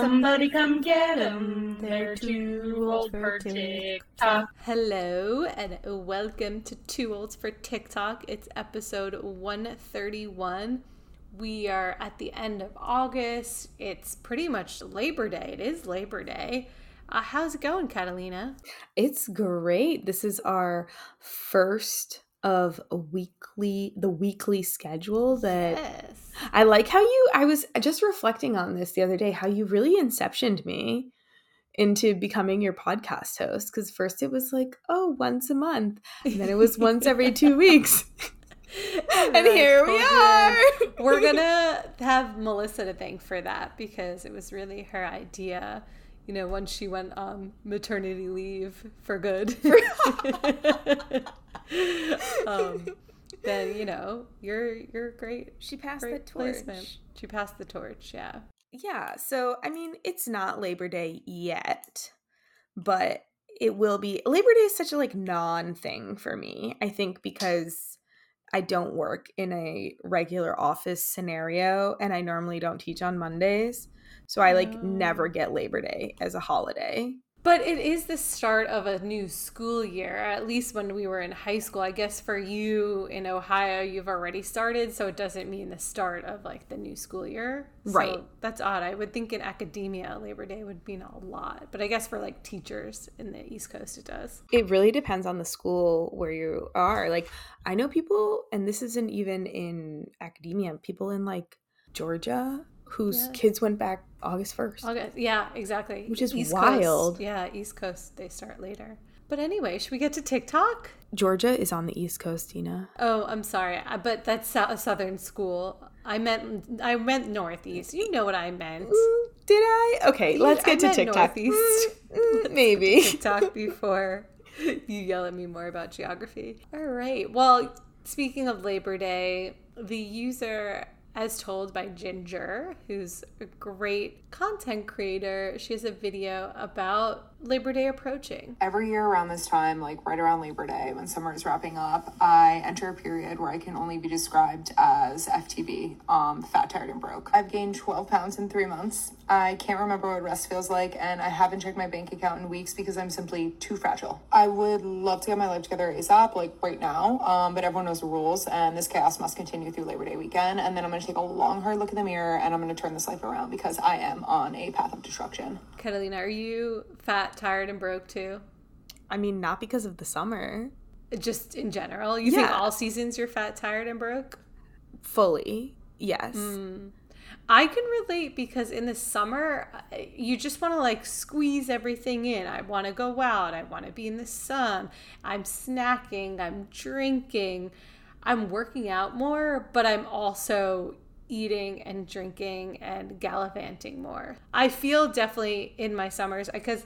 Somebody come get 'em. They're too old for TikTok. Hello and welcome to Too Old for TikTok. It's episode 131. We are at the end of August. It's pretty much Labor Day. It is Labor Day. Uh, how's it going, Catalina? It's great. This is our first of a weekly the weekly schedule that Yes. I like how you I was just reflecting on this the other day how you really inceptioned me into becoming your podcast host cuz first it was like oh once a month and then it was once every 2 weeks and I here we you. are We're gonna have Melissa to thank for that because it was really her idea. You know, once she went on maternity leave for good, um, then you know you're you're great. she passed the torch placement. She passed the torch. Yeah. Yeah, so I mean, it's not Labor Day yet, but it will be. Labor Day is such a like non thing for me. I think because I don't work in a regular office scenario and I normally don't teach on Mondays. So I like ah. never Oh. get Labor Day as a holiday. But it is the start of a new school year, at least when we were in high school. I guess for you in Ohio, you've already started, so it doesn't mean the start of like the new school year. So Right. That's odd. I would think in academia, Labor Day would mean a lot. But I guess for like teachers in the East Coast, it does. It really depends on the school where you are. Like, I know people, and this isn't even in academia, people in like Georgia whose Yeah. kids went back August 1st. August, yeah, exactly. Which is Coast- wild. yeah, East Coast, they start later. But anyway, should we get to TikTok? Georgia is on the East Coast, Dena. Oh, I'm sorry, but that's a southern school. I meant I meant northeast. You know what I meant. Mm, Did I? Okay, let's I get to meant TikTok. Northeast. Mm, mm, maybe. TikTok before you yell at me more about geography. All right. Well, speaking of Labor Day, the user as told by Ginger, who's a great content creator, she has a video about Labor Day approaching. Every year around this time, like right around Labor Day, when summer is wrapping up, I enter a period where I can only be described as FTB, um, fat, tired, and broke. I've gained 12 pounds in three months. I can't remember what rest feels like, and I haven't checked my bank account in weeks because I'm simply too fragile. I would love to get my life together ASAP, like right now, um, but everyone knows the rules, and this chaos must continue through Labor Day weekend. And then I'm gonna take a long, hard look in the mirror, and I'm gonna turn this life around because I am on a path of destruction. Catalina, are you fat, tired, and broke too? I mean, not because of the summer. Just in general? You think all seasons you're fat, tired, and broke? Fully, yes. Mm. I can relate because in the summer, you just want to like squeeze everything in. I want to go out. I want to be in the sun. I'm snacking. I'm drinking. I'm working out more, but I'm also eating and drinking and gallivanting more. I feel definitely in my summers because,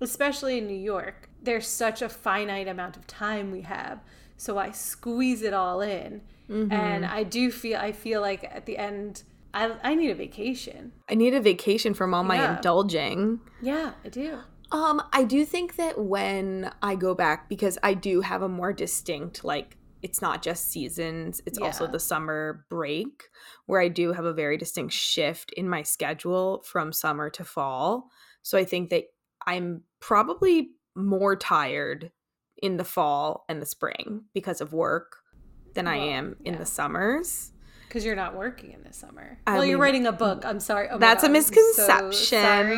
especially in New York, there's such a finite amount of time we have. So I squeeze it all in. And I do feel, I feel like at the end, I, I need a vacation. I need a vacation from all my Yeah. indulging. Yeah, I do. Um, I do think that when I go back, because I do have a more distinct, like, it's not just seasons, it's also the summer break, where I do have a very distinct shift in my schedule from summer to fall. So I think that I'm probably more tired in the fall and the spring because of work than I am in yeah. the summers. Because you're not working in the summer. I well, you're writing a book. I'm sorry. Oh That's a God, so misconception. sorry.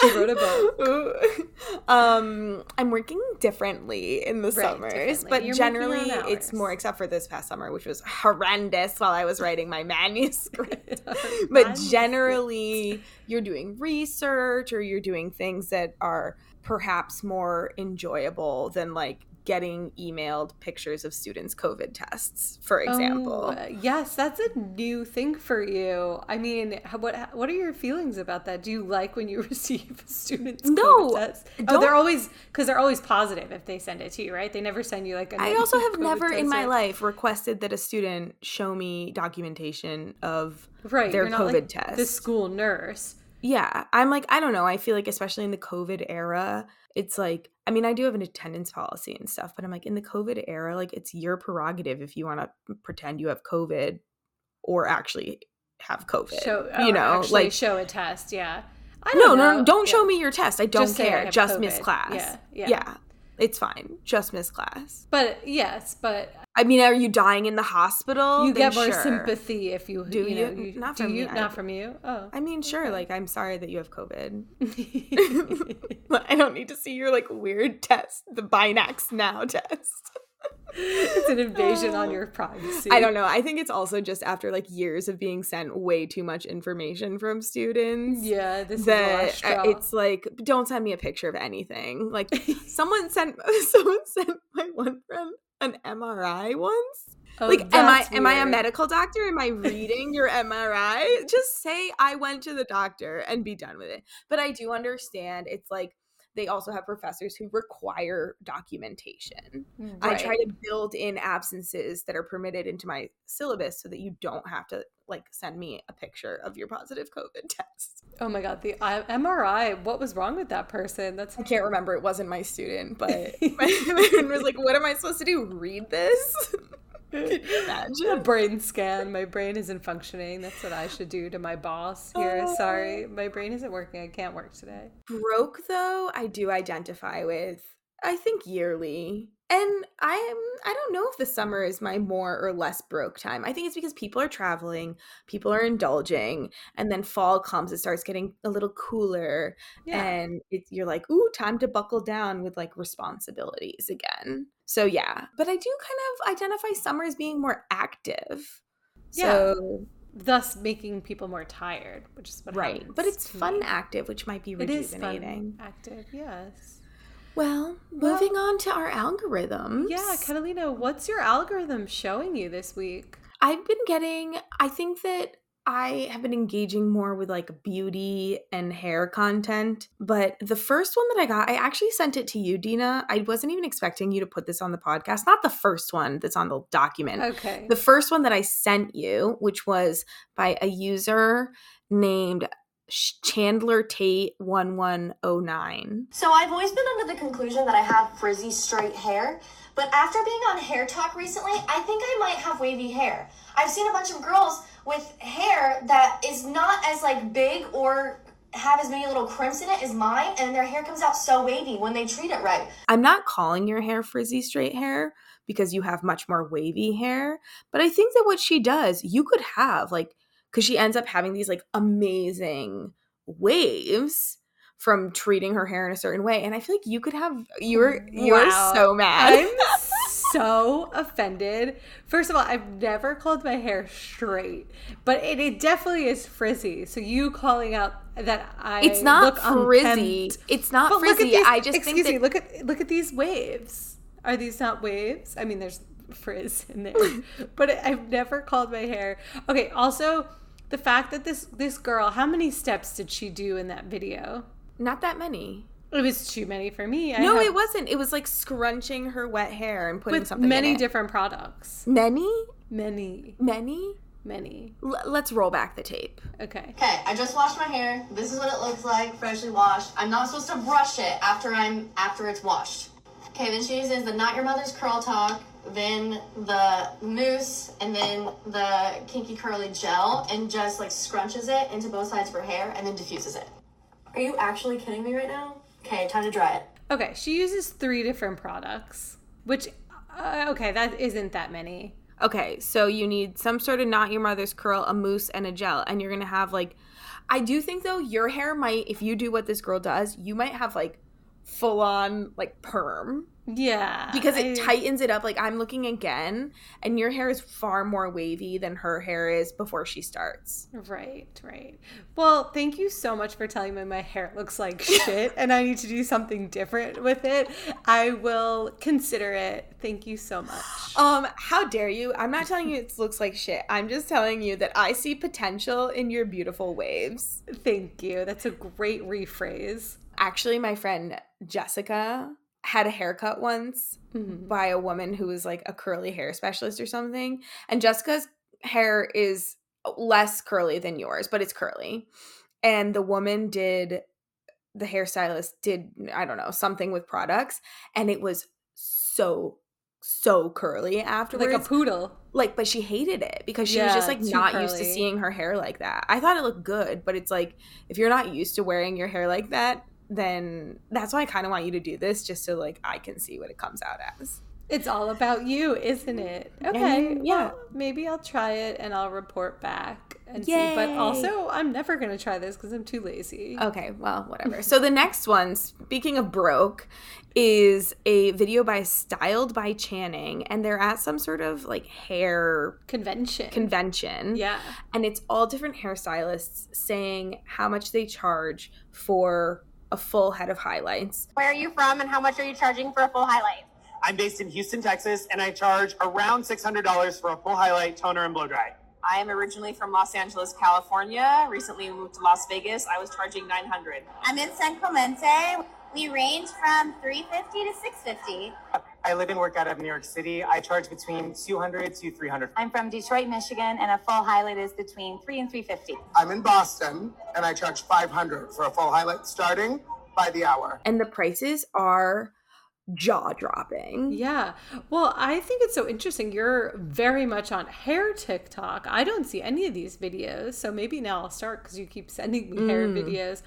She wrote a book. um, I'm working differently in the Right, summers, but You're generally it's more except for this past summer, which was horrendous while I was writing my manuscript. but generally, you're doing research or you're doing things that are perhaps more enjoyable than like getting emailed pictures of students' COVID tests, for oh, example. Oh, yes, that's a new thing for you. I mean, what what are your feelings about that? Do you like when you receive students' No, COVID tests? Oh, they're always because they're always positive if they send it to you, right? They never send you like a. I also have COVID never in my right? life requested that a student show me documentation of right their COVID like, test. The school nurse. Yeah, I'm like, I don't know. I feel like, especially in the COVID era, it's like, I mean, I do have an attendance policy and stuff, but I'm like, in the COVID era, like, it's your prerogative if you want to pretend you have COVID or actually have COVID. Show you know, like, show a test. Yeah. I No, don't no, know. no, don't Yeah. show me your test. I don't Just I care. have Just miss class. Yeah, yeah. yeah. It's fine. Just miss class. But yes, but I mean, are you dying in the hospital? you Then get more sure. sympathy if you Do you? Know, you? you Not do from you? me, Not from you. Oh. I mean, sure. Okay. Like, I'm sorry that you have COVID. But I don't need to see your like weird test, the BinaxNOW test. it's an invasion on your privacy. I don't know. I think it's also just after like years of being sent way too much information from students. Yeah, this is that the uh, it's like don't send me a picture of anything. Like someone sent someone sent my one friend an MRI once. Oh, like am I am I a medical doctor? Am I reading your MRI? Just say I went to the doctor and be done with it. But I do understand it's like they also have professors who require documentation. Mm, I try to build in absences that are permitted into my syllabus so that you don't have to like send me a picture of your positive COVID test. Oh my god, the MRI. What was wrong with that person? That's I can't remember. It wasn't my student, but my, friend was like, "What am I supposed to do? Read this?" Can you a imagine? brain scan. My brain isn't functioning. That's what I should do to my boss here. Oh. Sorry, my brain isn't working. I can't work today. Broke though, I do identify with. I think yearly. And I am I don't know if the summer is my more or less broke time. I think it's because people are traveling, people are indulging, and then fall comes, it starts getting a little cooler Yeah. and it's you're like, ooh, time to buckle down with like responsibilities again. So yeah. But I do kind of identify summer as being more active. Yeah. So Thus making people more tired, which is what right. But it's fun me. active, which might be It is rejuvenating. fun, active. Yes. Well, moving on to our algorithms. Yeah, Catalina, what's your algorithm showing you this week? I've been getting, I think that I have been engaging more with like beauty and hair content. But the first one that I got, I actually sent it to you, Dena. I wasn't even expecting you to put this on the podcast. Not the first one that's on the document. Okay. The first one that I sent you, which was by a user named Chandler Tate 1109. So I've always been under the conclusion that I have frizzy straight hair, but after being on HairTok recently, I think I might have wavy hair. I've seen a bunch of girls with hair that is not as like big or have as many little crimps in it as mine, and their hair comes out so wavy when they treat it right. I'm not calling your hair frizzy straight hair because you have much more wavy hair, but I think that what she does, you could have like because she ends up having these like amazing waves from treating her hair in a certain way, and I feel like you could have you're you're Wow. so mad. I'm so offended. First of all, I've never called my hair straight, but it, it definitely is frizzy. So you calling out that I it's not look frizzy. unkempt- It's not But frizzy. these, I just excuse me. that Look at look at these waves. Are these not waves? I mean, there's frizz in there, but I've never called my hair. Okay. Also, the fact that this this girl, how many steps did she do in that video? not that many. It was too many for me. I no, have- it wasn't. It was like scrunching her wet hair and putting with something many in it. different products. many, Many, many. many. L- let's roll back the tape. Okay. Okay, I just washed my hair. This is what it looks like, freshly washed. I'm not supposed to brush it after I'm after it's washed. Okay, then she uses the Not Your Mother's Curl Talk, then the mousse, and then the Kinky Curly Gel, and just like scrunches it into both sides of her hair and then diffuses it. Are you actually kidding me right now? Okay, time to dry it. Okay. She uses three different products, which, uh, okay, that isn't that many. Okay, so you need some sort of not your mother's curl, a mousse, and a gel, and you're gonna have like. I do think though your hair might, if you do what this girl does, you might have like full on like perm Yeah. because it I- tightens it up. Like I'm looking again, and your hair is far more wavy than her hair is before she starts. Right, right. Well, thank you so much for telling me my hair looks like shit and I need to do something different with it. I will consider it. Thank you so much. Um, how dare you? I'm not telling you it looks like shit. I'm just telling you that I see potential in your beautiful waves. Thank you. That's a great rephrase. Actually, my friend Jessica had a haircut once Mhm. by a woman who was like a curly hair specialist or something. And Jessica's hair is less curly than yours, but it's curly. And the woman did the hairstylist did I don't know, something with products and it was so so curly afterwards. Like a poodle. like but she hated it because she was just like not used to seeing her hair like that i thought it looked good but it's like if you're not used to wearing your hair like that then that's why i kind of want you to do this just so like i can see what it comes out as It's all about you, isn't it? Okay. mean, yeah. well, maybe I'll try it and I'll report back and see. But also, I'm never going to try this because I'm too lazy. okay well whatever so the next one speaking of broke is a video by styled by channing and they're at some sort of like hair Convention. convention yeah. and it's all different hairstylists saying how much they charge for a full head of highlights Where are you from and how much are you charging for a full highlight? I'm based in Houston, Texas, and I charge around $600 for a full highlight, toner, and blow dry. I am originally from Los Angeles, California. Recently moved to Las Vegas. I was charging 900. I'm in San Clemente. We range from 350 to 650. I live and work out of New York City. I charge between 200 to 300. I'm from Detroit, Michigan, and a full highlight is between three and three fifty. I'm in Boston and I charge 500 for a full highlight starting by the hour. and the prices are jaw dropping. Yeah. Well, I think it's so interesting. You're very much on hair TikTok. I don't see any of these videos. So maybe now I'll start because you keep sending me hair hmm. videos.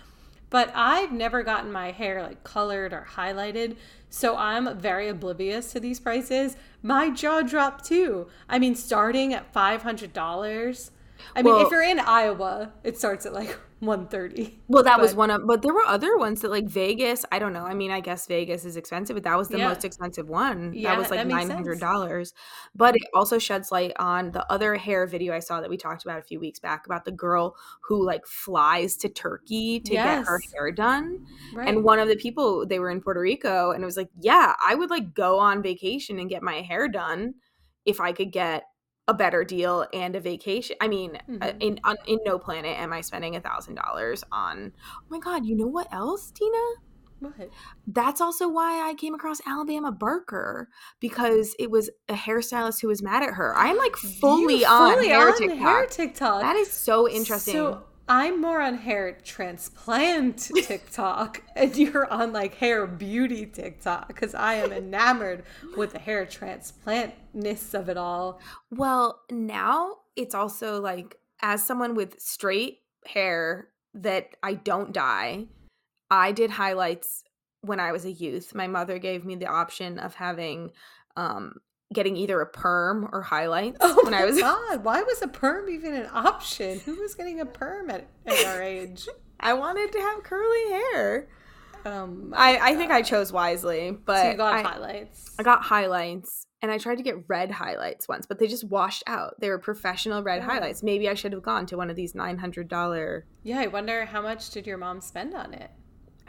But I've never gotten my hair like colored or highlighted. So I'm very oblivious to these prices. My jaw dropped too. I mean, starting at $500. I mean, if you're in Iowa, it starts at like 130. Well, that was one of, but there were other ones that like Vegas. I don't know. I mean, I guess Vegas is expensive, but that was the Yeah. most expensive one. Yeah, that was like that makes sense. But it also sheds light on the other hair video I saw that we talked about a few weeks back about the girl who like flies to Turkey to get her hair done. Right. And one of the people they were in Puerto Rico, and it was like, yeah, I would like go on vacation and get my hair done if I could get a better deal and a vacation. I mean, uh, Mhm. in on, in no planet am I spending a thousand dollars on. Oh my god, you know what else, Dena? what? That's also why I came across Alabama Barker because it was a hairstylist who was mad at her. I'm like fully You on fully hair on TikTok. hair TikTok. That is so interesting. So I'm more on hair transplant TikTok, and you're on like hair beauty TikTok because I am enamored with the hair transplantness of it all. Well, now it's also like as someone with straight hair that I don't dye, I did highlights when I was a youth. My mother gave me the option of having um getting either a perm or highlights Oh when my I was god! Why was a perm even an option? Who was getting a perm at, at our age? I wanted to have curly hair. Um, I, I think I chose wisely, but So you got I, highlights. I got highlights and I tried to get red highlights once, but they just washed out. They were professional red Oh. highlights. Maybe I should have gone to one of these nine hundred dollar yeah, I wonder how much did your mom spend on it?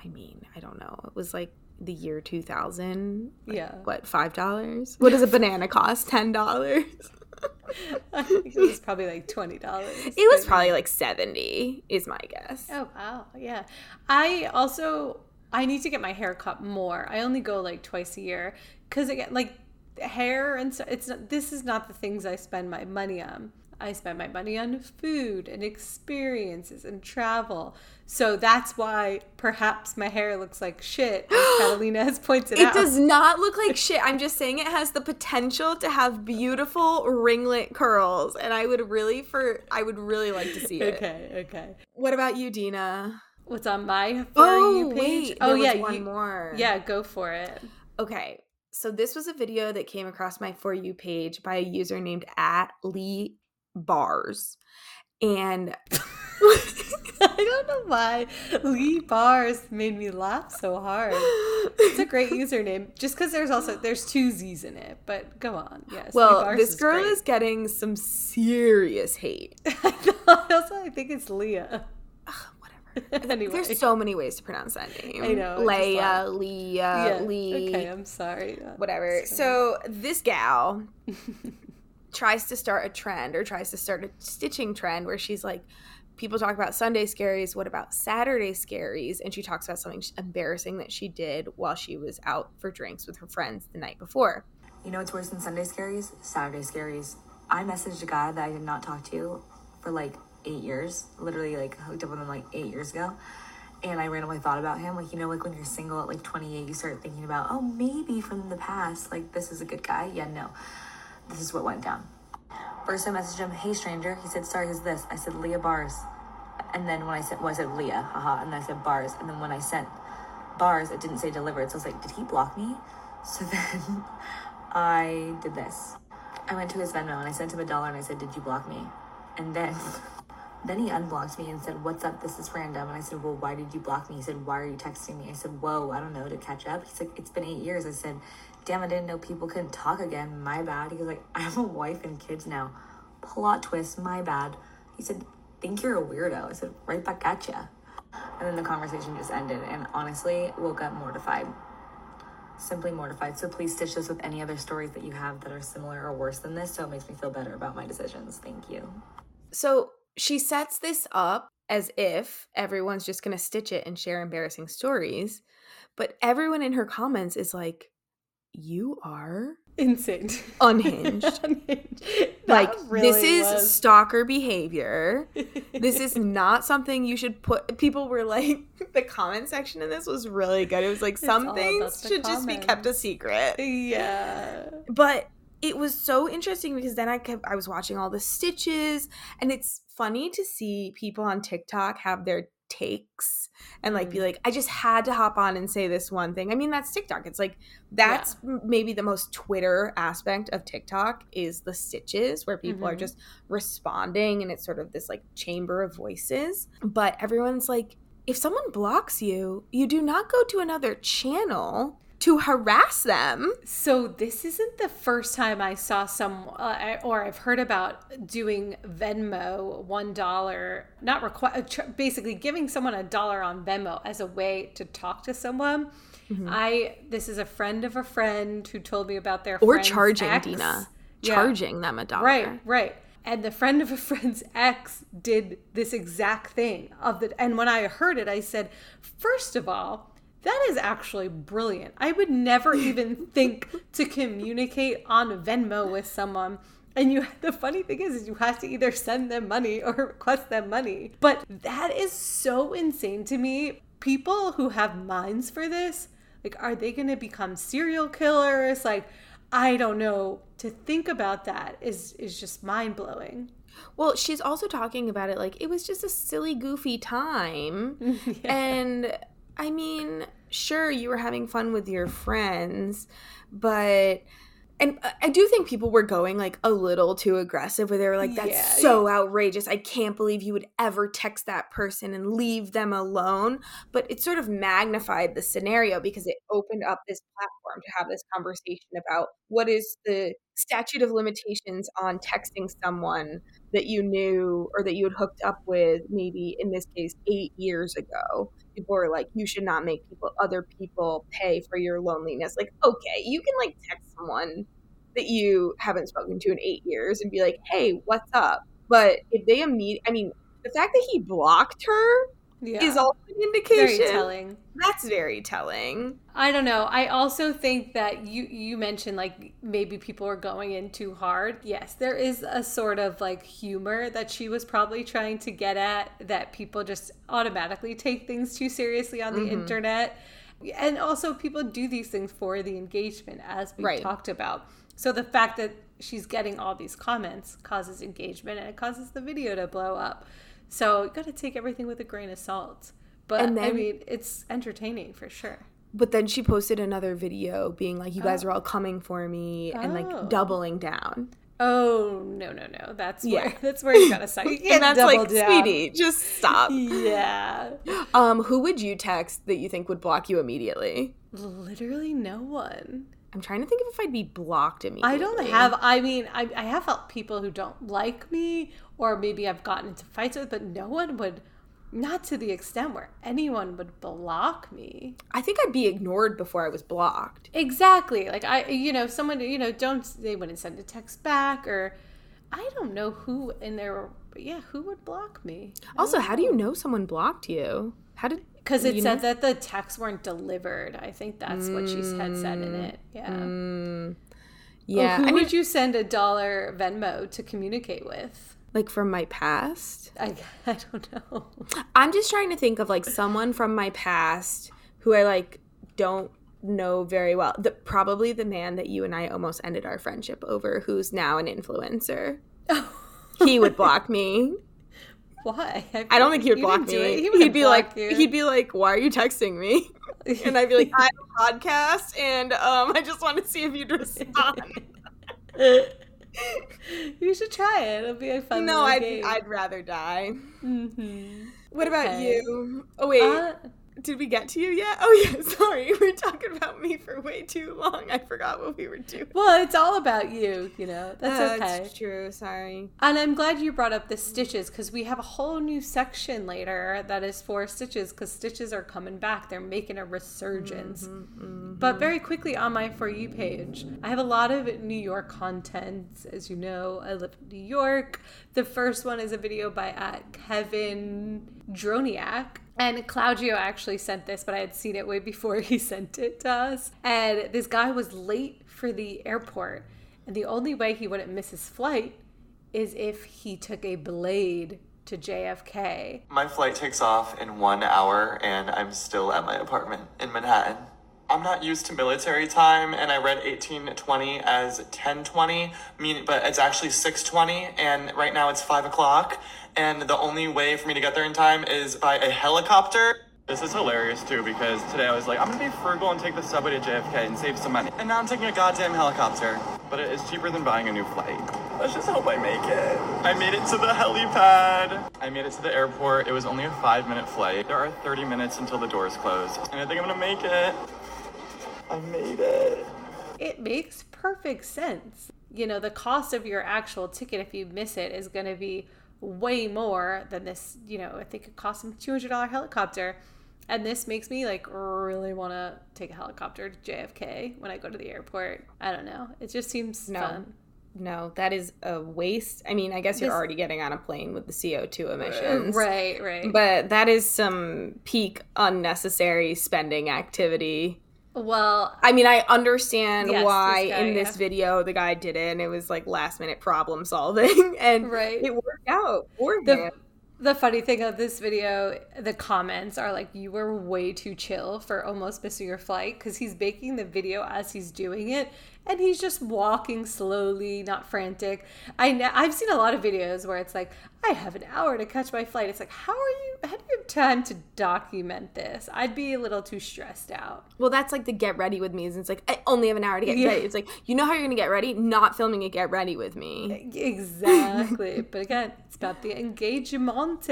I mean, I don't know. It was like the year 2000. Like, Yeah. What, $5? What does a banana cost? $10? I think it was probably like twenty dollars. It was probably like 70 is my guess. Oh wow, yeah. I also I need to get my hair cut more. I only go like twice a year because again, like hair and so it's not. This is not the things I spend my money on. I spend my money on food and experiences and travel. So that's why perhaps my hair looks like shit, Catalina has pointed It out. does not look like shit. I'm just saying it has the potential to have beautiful ringlet curls and I would really for I would really like to see it. Okay, okay. What about you, Dena? What's on my for Oh, you page? wait. oh yeah, one you- more. Yeah, go for it. Okay. So this was a video that came across my For You page by a user named at Lee Bars. And I don't know why Lee Bars made me laugh so hard. It's a great username. Just because there's also there's two Z's in it, but go on. Yes. Lee well, this girl great. is getting some serious hate. Also, I think it's Leah. Whatever. anyway, There's so many ways to pronounce that name. I know, Leia. Leah, yeah. Lee. Okay, I'm sorry. Whatever. So this gal tries to start a trend or tries to start a stitching trend where she's like, people talk about Sunday scaries. What about Saturday scaries? And she talks about something embarrassing that she did while she was out for drinks with her friends the night before. You know what's worse than Sunday scaries? Saturday scaries. I messaged a guy that I did not talk to for like eight years. Literally, like hooked up with him like eight years ago. And I randomly thought about him. Like, you know, like when you're single at like 28, you start thinking about, oh, maybe from the past, like this is a good guy. Yeah, no. This is what went down. First, I messaged him, hey, stranger. He said, sorry, who's this? I said, Leah Bars. And then when I said, well, I said Leah, haha. And then I said Bars. And then when I sent Bars, it didn't say delivered. So I was like, did he block me? So then I did this. I went to his Venmo and I sent him a dollar and I said, did you block me? And then then he unblocked me and said, What's up? This is random. And I said, Well, why did you block me? He said, Why are you texting me? I said, Whoa, I don't know, to catch up. He's like, It's been eight years. I said, Damn, I didn't know people couldn't talk again. My bad. He was like, I have a wife and kids now. Plot twist, my bad. He said, Think you're a weirdo. I said, Right back at ya. And then the conversation just ended. And honestly, woke up mortified. Simply mortified. So please stitch this with any other stories that you have that are similar or worse than this so it makes me feel better about my decisions. Thank you. So she sets this up as if everyone's just going to stitch it and share embarrassing stories. But everyone in her comments is like, you are insane, unhinged. unhinged. Like, really this is was. stalker behavior. this is not something you should put. People were like, the comment section in this was really good. It was like, some things should just be kept a secret. Yeah. But it was so interesting because then I kept I was watching all the stitches and it's funny to see people on TikTok have their takes and like be like I just had to hop on and say this one thing. I mean that's TikTok. It's like that's m- maybe the most Twitter aspect of TikTok is the stitches where people are Mhm. just responding and it's sort of this like chamber of voices. But everyone's like if someone blocks you, you do not go to another channel to harass them. So this isn't the first time I saw some, uh, or I've heard about doing Venmo one dollar, not require, basically giving someone a dollar on Venmo as a way to talk to someone. Mhm. I this is a friend of a friend who told me about their or charging ex. Dena, Yeah. charging them a dollar. Right, right. And the friend of a friend's ex did this exact thing of the and when I heard it, I said, first of all, that is actually brilliant. I would never even think to communicate on Venmo with someone. And you the funny thing is, is you have to either send them money or request them money. But that is so insane to me. People who have minds for this, like are they gonna become serial killers? Like I don't know. To think about that is is just mind blowing. Well, she's also talking about it like it was just a silly, goofy time. And I mean, sure, you were having fun with your friends, but. And I- do think people were going like a little too aggressive where they were like, that's Yeah. so outrageous. I can't believe you would ever text that person and leave them alone. But it sort of magnified the scenario because it opened up this platform to have this conversation about what is the statute of limitations on texting someone that you knew or that you had hooked up with maybe in this case eight years ago people are like you should not make people other people pay for your loneliness. Like okay you can like text someone that you haven't spoken to in eight years and be like hey what's up? But if they immediately i mean the fact that he blocked her Yeah. is also an indication Very telling. that's very telling I don't know. I also think that you you mentioned like maybe people are going in too hard. Yes, there is a sort of like humor that she was probably trying to get at that people just automatically take things too seriously on the Mhm. internet. And also people do these things for the engagement as we Right. talked about. So the fact that she's getting all these comments causes engagement and it causes the video to blow up. So you got to take everything with a grain of salt. But And I mean, it's entertaining for sure. but then she posted another video being like you guys Oh. are all coming for me and Oh. like doubling down Oh no no no! That's Yeah. where that's where you gotta stop. You and that's like down. sweetie just stop Yeah, um who would you text that you think would block you immediately literally no one. I'm trying to think of if i'd be blocked immediately I don't have. I mean, I I have felt people who don't like me, or maybe I've gotten into fights with, but no one would. Not to the extent where anyone would block me. i think i'd be ignored before i was blocked Exactly. Like I, you know, someone, you know, don't they wouldn't send a text back, or I don't know who in there. Yeah, who would block me? also how do you know someone blocked you how did Because it you said know? that the texts weren't delivered. I think that's what she had said in it. Yeah. Mm, Well, yeah who I mean, would you send a dollar Venmo to communicate with? Like from my past? I, I don't know. I'm just trying to think of like someone from my past who I like don't know very well. The probably the man that you and I almost ended our friendship over, who's now an influencer. he would block me. Why? I don't think he would block me. it. He wouldn't be like, you. he'd be like, "Why are you texting me?" And I'd be like, "I have a podcast, and um, I just want to see if you'd respond." you should try it. It'll be a fun. no, I'd game. I'd rather die. Mhm. What about you? Oh wait, Uh, did we get to you yet? Oh yeah, sorry, we were talking about me for way too long. I forgot what we were doing. well, it's all about you. You know that's okay. That's true. Sorry. And I'm glad you brought up the stitches because we have a whole new section later that is for stitches because stitches are coming back. They're making a resurgence. Mm-hmm, mm-hmm. But very quickly on my For You page, I have a lot of New York content. As you know, I live in New York. The first one is a video by uh, Kevin Droniak. And Claudio actually sent this, but I had seen it way before he sent it to us. And this guy was late for the airport. And the only way he wouldn't miss his flight is if he took a blade to JFK. My flight takes off in one hour, and I'm still at my apartment in Manhattan. I'm not used to military time, and I read 1820 as 1020, meaning, but it's actually 620, and right now it's 5 o'clock, and the only way for me to get there in time is by a helicopter. This is hilarious too because today I was like, I'm gonna be frugal and take the subway to JFK and save some money. And now I'm taking a goddamn helicopter. But it is cheaper than buying a new flight. Let's just hope I make it. I made it to the helipad. I made it to the airport. It was only a five minute flight. There are 30 minutes until the doors close. And I think I'm gonna make it. I made it. It makes perfect sense. You know, the cost of your actual ticket if you miss it is going to be way more than this. You know, I think it costs him $200 helicopter. And this makes me like really want to take a helicopter to JFK when I go to the airport. I don't know. It just seems No. fun. No, that is a waste. I mean, I guess you're This- already getting on a plane with the CO2 emissions. Right, right. But that is some peak unnecessary spending activity. Well, I mean, I understand Yes, why this guy, in this yeah. video the guy did it and it was like last minute problem solving and Right. it worked out for the him. the funny thing of this video, the comments are like, "You were way too chill for almost missing your flight," because he's making the video as he's doing it, and he's just walking slowly, not frantic. I know I've seen a lot of videos where it's like, "I have an hour to catch my flight." It's like, how are you? How do you have time to document this? I'd be a little too stressed out. Well, that's like the get ready with me. Is it's like I only have an hour to get Yeah. ready. It's like you know how you're gonna get ready, not filming a get ready with me. Exactly, but again, it's about the engagement.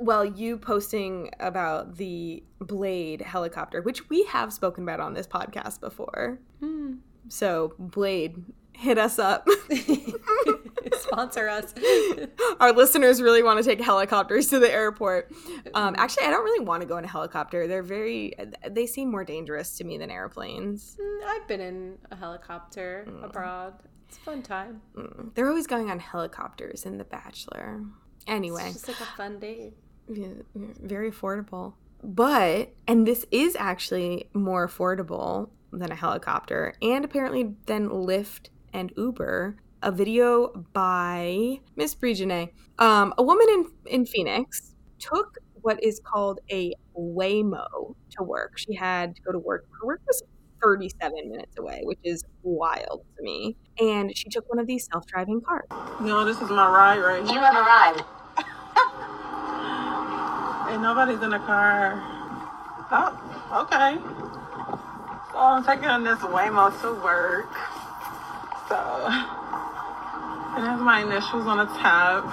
Well, you posting about the Blade helicopter, which we have spoken about on this podcast before. Hmm. So, Blade, hit us up. Sponsor us. Our listeners really want to take helicopters to the airport. Um, actually, I don't really want to go in a helicopter. They're very, they seem more dangerous to me than airplanes. Mm, I've been in a helicopter abroad. It's a fun time. Mm, They're always going on helicopters in The Bachelor. Anyway. It's just like a fun date. Yeah, very affordable. But, and this is actually more affordable than a helicopter, and apparently than Lyft and Uber. A video by Miss Brigitte. Um, a woman in, in Phoenix took what is called a Waymo to work. She had to go to work. Her work was 37 minutes away, which is wild to me. And she took one of these self driving cars. No, this is my ride right here. You have a ride. And nobody's in the car. Oh, okay. So I'm taking this Waymo to work. So it has my initials on the tab.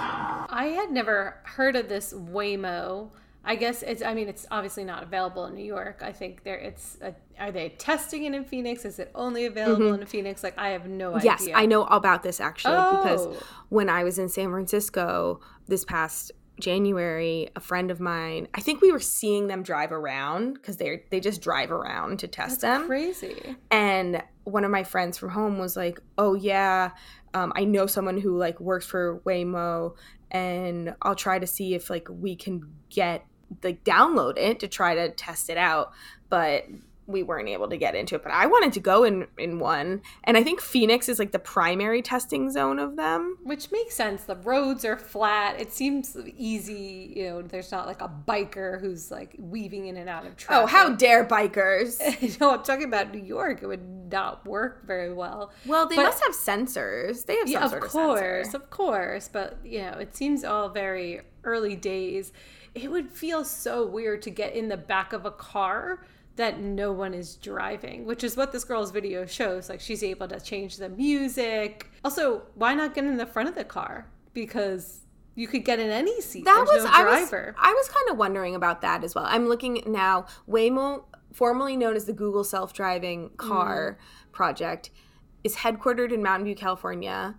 I had never heard of this Waymo. I guess it's. I mean, it's obviously not available in New York. I think there. It's. A, are they testing it in Phoenix? Is it only available Mhm. in Phoenix? Like, I have no idea. Yes, I know about this actually because Oh. when I was in San Francisco this past January, a friend of mine, I think we were seeing them drive around because they they just drive around to test That's them. crazy. And one of my friends from home was like, "Oh yeah, um, I know someone who like works for Waymo, and I'll try to see if like we can get like download it to try to test it out." But we weren't able to get into it, but I wanted to go in in one. And I think Phoenix is like the primary testing zone of them. Which makes sense. The roads are flat. It seems easy, you know, there's not like a biker who's like weaving in and out of traffic. Oh, how dare bikers. no, I'm talking about New York. It would not work very well. Well, they But- must have sensors. They have some yeah, sort of course, of course. But you know, it seems all very early days. It would feel so weird to get in the back of a car that no one is driving, which is what this girl's video shows. Like she's able to change the music. Also, why not get in the front of the car? Because you could get in any seat. That There's was no I was driver. I was kind of wondering about that as well. I'm looking now. Waymo, formerly known as the Google self-driving car mm-hmm. project, is headquartered in Mountain View, California.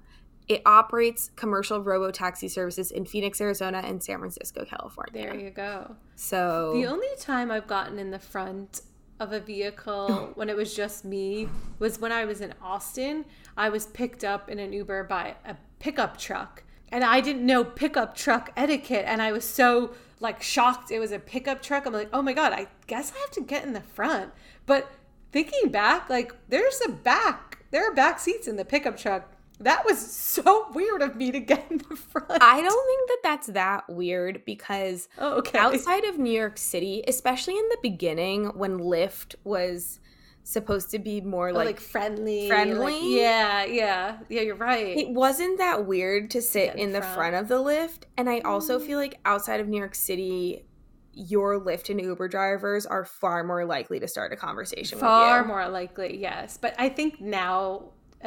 It operates commercial robo taxi services in Phoenix, Arizona, and San Francisco, California. There you go. So The only time I've gotten in the front of a vehicle when it was just me was when I was in Austin. I was picked up in an Uber by a pickup truck. And I didn't know pickup truck etiquette. And I was so like shocked it was a pickup truck. I'm like, oh my God, I guess I have to get in the front. But thinking back, like there's a back, there are back seats in the pickup truck. That was so weird of me to get in the front. I don't think that that's that weird because Oh, okay. outside of New York City, especially in the beginning when Lyft was supposed to be more Oh, like, like, friendly. friendly? like- yeah, yeah. Yeah, you're right. it wasn't that weird to sit in in the front. front of the Lyft. And I Mm. also feel like outside of New York City, your Lyft and Uber drivers are far more likely to start a conversation Far with you. more likely, yes. But I think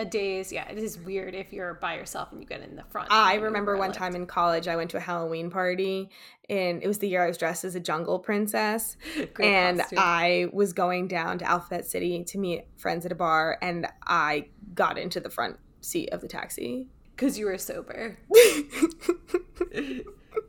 nowadays, yeah, it is weird if you're by yourself and you get in the front. I remember one time in college, I went to a Halloween party, and it was the year I was dressed as a jungle princess. Great and costume. I was going down to Alphabet City to meet friends at a bar, and I got into the front seat of the taxi. because you were sober.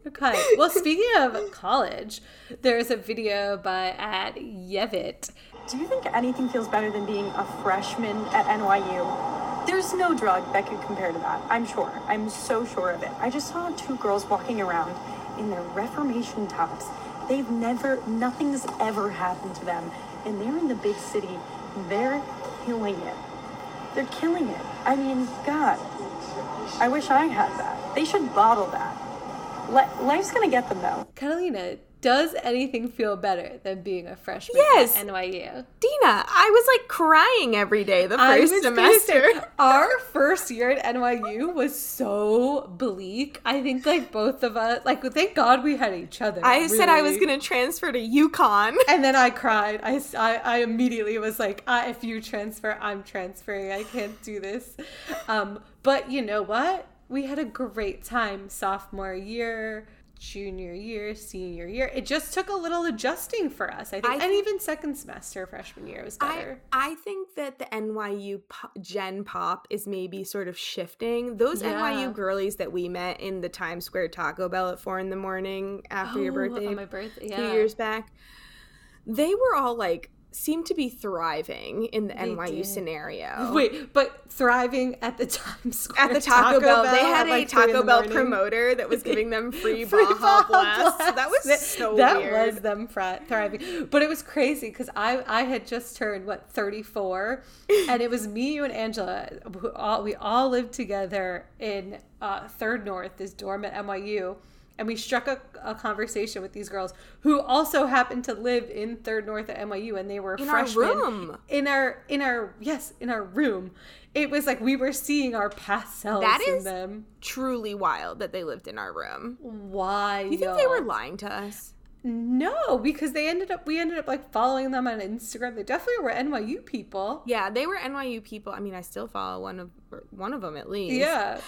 okay. Well, speaking of college, there's a video by at Yevit. Do you think anything feels better than being a freshman at NYU? There's no drug that could compare to that, I'm sure. I'm so sure of it. I just saw two girls walking around in their Reformation tops. They've never, nothing's ever happened to them. And they're in the big city. They're killing it. They're killing it. I mean, God, I wish I had that. They should bottle that. Life's gonna get them though. Catalina, does anything feel better than being a freshman Yes. at NYU? Dena, I was like crying every day the first gonna say, semester. our first year at NYU was so bleak. I think like both of us, like thank God we had each other. I said I was going to transfer to UConn. And then I cried. I I immediately was like, I, if you transfer, I'm transferring. I can't do this. Um, but you know what? We had a great time sophomore year, junior year, senior year. It just took a little adjusting for us, I think. I and even second semester, freshman year was better. I think that the NYU po- Gen Pop is maybe sort of shifting. Those Yeah. NYU girlies that we met in the Times Square Taco Bell at four in the morning after your Oh, birthday, on my birthday, a yeah. few years back, they were all like seemed to be thriving in the They NYU did. scenario. Wait, but thriving at the Times Square At the Taco, Bell, they had at, a like, Taco Bell morning. promoter that was giving them free, Free Baja, Baja Blast. That was That- so that weird. was them thriving but it was crazy because i i had just turned what 34 and it was me you and angela who all we all lived together in uh, third north this dorm at nyu and we struck a, a conversation with these girls who also happened to live in third north at nyu and they were In our freshmen room. in our in our yes in our room it was like we were seeing our past selves That in is them truly wild that they lived in our room. why You think they were lying to us? No, because they ended up we ended up like following them on Instagram. They definitely were NYU people. Yeah, they were NYU people. I mean, I still follow one of one of them at least. Yeah.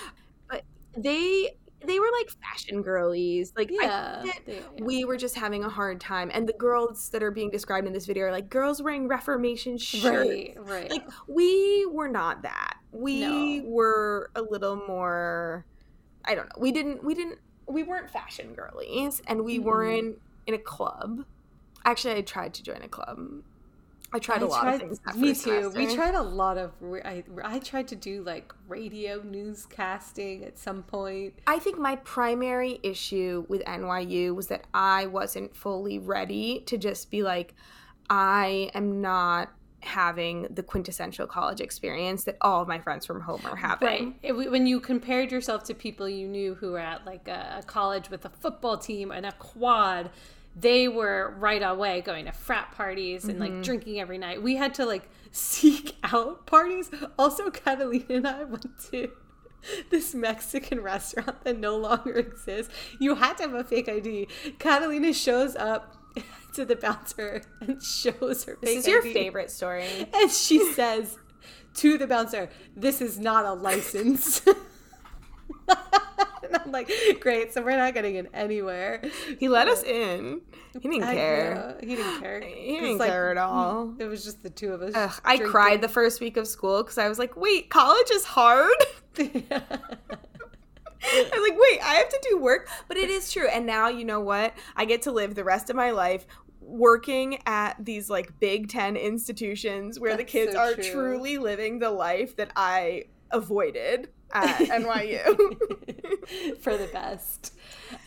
but they they were like fashion girlies. Like Yeah, they- we were just having a hard time, and the girls that are being described in this video are like girls wearing Reformation shirts. Right, right. Like we were not that. We No. were a little more. I don't know. We didn't. We didn't. We weren't fashion girlies, and we Mhm. weren't in a club. Actually, I tried to join a club. I tried a I lot tried- of things. Me too. We tried a lot of. I I tried to do like radio newscasting at some point. I think my primary issue with NYU was that I wasn't fully ready to just be like, I am not having the quintessential college experience that all of my friends from home are having. Right. When you compared yourself to people you knew who were at like a college with a football team and a quad, they were right away going to frat parties and Mhm. like drinking every night. We had to like seek out parties. Also, Catalina and I went to this Mexican restaurant that no longer exists. You had to have a fake ID. Catalina shows up to the bouncer and shows her This is your ID. favorite story. And she says to the bouncer, This is not a license. and I'm like, Great, so we're not getting in anywhere. He let us in. He didn't I care. know, He didn't care. He didn't like- care at mm, all. It was just the two of us. Ugh, I cried the first week of school because I was like, wait, college is hard? I was like, wait, I have to do work? But it is true. And now, you know what? I get to live the rest of my life working at these like Big Ten institutions where the kids so are true. truly living the life that I avoided at NYU. for the best.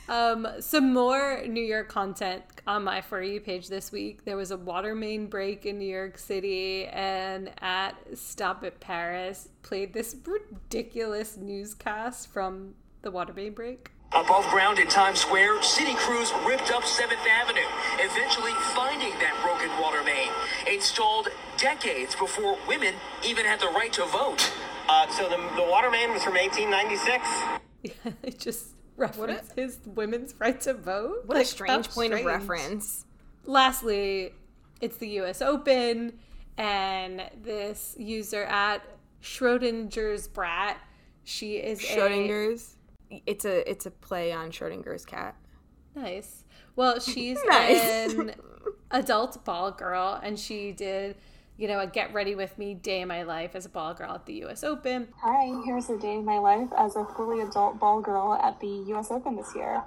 Um, some more New York content on my For You page this week. There was a water main break in New York City, and at Stop It Paris played this ridiculous newscast from the water main break. Above ground in Times Square, city crews ripped up 7th Avenue, eventually finding that broken water main, installed decades before women even had the right to vote. Uh, so the, the water main was from 1896. Yeah, it just referenced his women's right to vote. What a strange how point of reference. Lastly, it's the US Open, and this user at Schrodinger's Brat, she is a- Schrodinger's. It's a it's a play on Schrodinger's cat. Nice. Well, she's Nice. an adult ball girl, and she did, you know, a get ready with me day in my life as a ball girl at the U.S. Open. Hi, here's a day in my life as a fully adult ball girl at the US Open this year.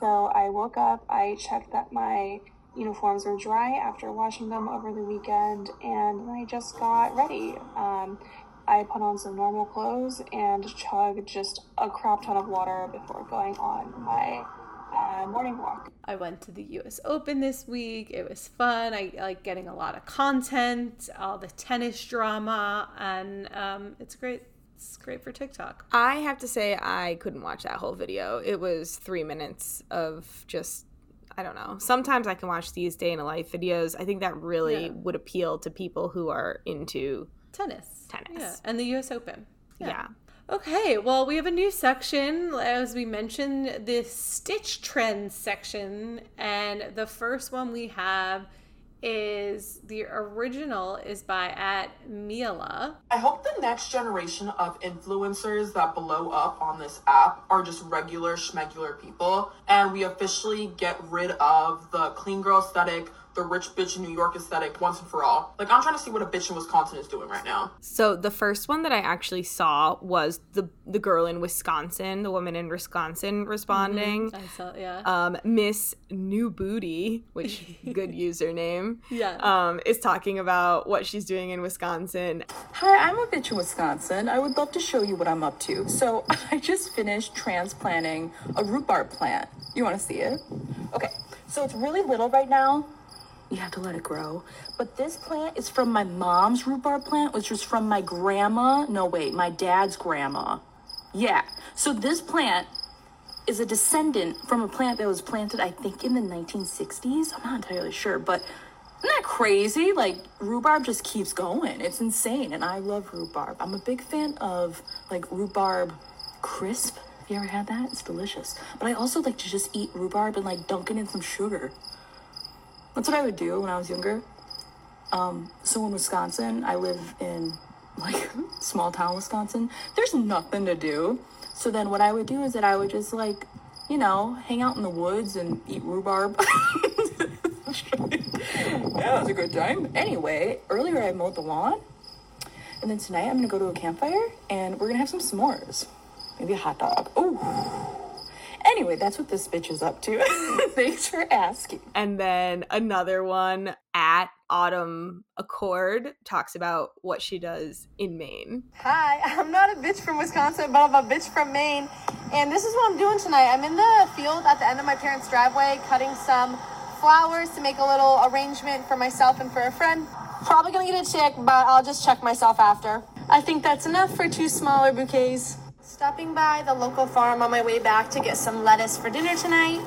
So I woke up, I checked that my uniforms were dry after washing them over the weekend, and I just got ready. Um, I put on some normal clothes and chugged just a crap ton of water before going on my uh, morning walk. I went to the U.S. Open this week. It was fun. I like getting a lot of content, all the tennis drama, and um, it's great. It's great for TikTok. I have to say, I couldn't watch that whole video. It was three minutes of just, I don't know. Sometimes I can watch these day in a life videos. I think that really Yeah. would appeal to people who are into Tennis. Tennis. Yeah, and the U.S. Open. Yeah. Okay, well, we have a new section, as we mentioned, the Stitch Trends section. And the first one we have is the original is by at Meolah. I hope the next generation of influencers that blow up on this app are just regular schmegular people, and we officially get rid of the clean girl aesthetic, the rich bitch in New York aesthetic once and for all. Like, I'm trying to see what a bitch in Wisconsin is doing right now. So the first one that I actually saw was the the girl in Wisconsin, the woman in Wisconsin responding. I saw, yeah. Um, Miss New Booty, which good username. Yeah. Um, is talking about what she's doing in Wisconsin. Hi, I'm a bitch in Wisconsin. I would love to show you what I'm up to. So I just finished transplanting a rhubarb plant. You want to see it? Okay, so it's really little right now. You have to let it grow. But this plant is from my mom's rhubarb plant, which was from my grandma. No, wait, my dad's grandma. Yeah. So this plant is a descendant from a plant that was planted, I think, in the 1960s. I'm not entirely sure, but isn't that crazy? Like rhubarb just keeps going. It's insane, and I love rhubarb. I'm a big fan of like rhubarb crisp. Have you ever had that? It's delicious. But I also like to just eat rhubarb and like dunk it in some sugar. That's what I would do when I was younger. Um, so in Wisconsin, I live in like small town Wisconsin. There's nothing to do. So then what I would do is that I would just like, you know, hang out in the woods and eat rhubarb. yeah, it was a good time. Anyway, earlier I mowed the lawn. And then tonight I'm gonna go to a campfire and we're gonna have some s'mores. Maybe a hot dog. Oh. Anyway, that's what this bitch is up to. Thanks for asking. And then another one at Autumn Acord talks about what she does in Maine. Hi, I'm not a bitch from Wisconsin, but I'm a bitch from Maine. And this is what I'm doing tonight. I'm in the field at the end of my parents' driveway cutting some flowers to make a little arrangement for myself and for a friend. Probably gonna get a chick, but I'll just check myself after. I think that's enough for two smaller bouquets. Stopping by the local farm on my way back to get some lettuce for dinner tonight.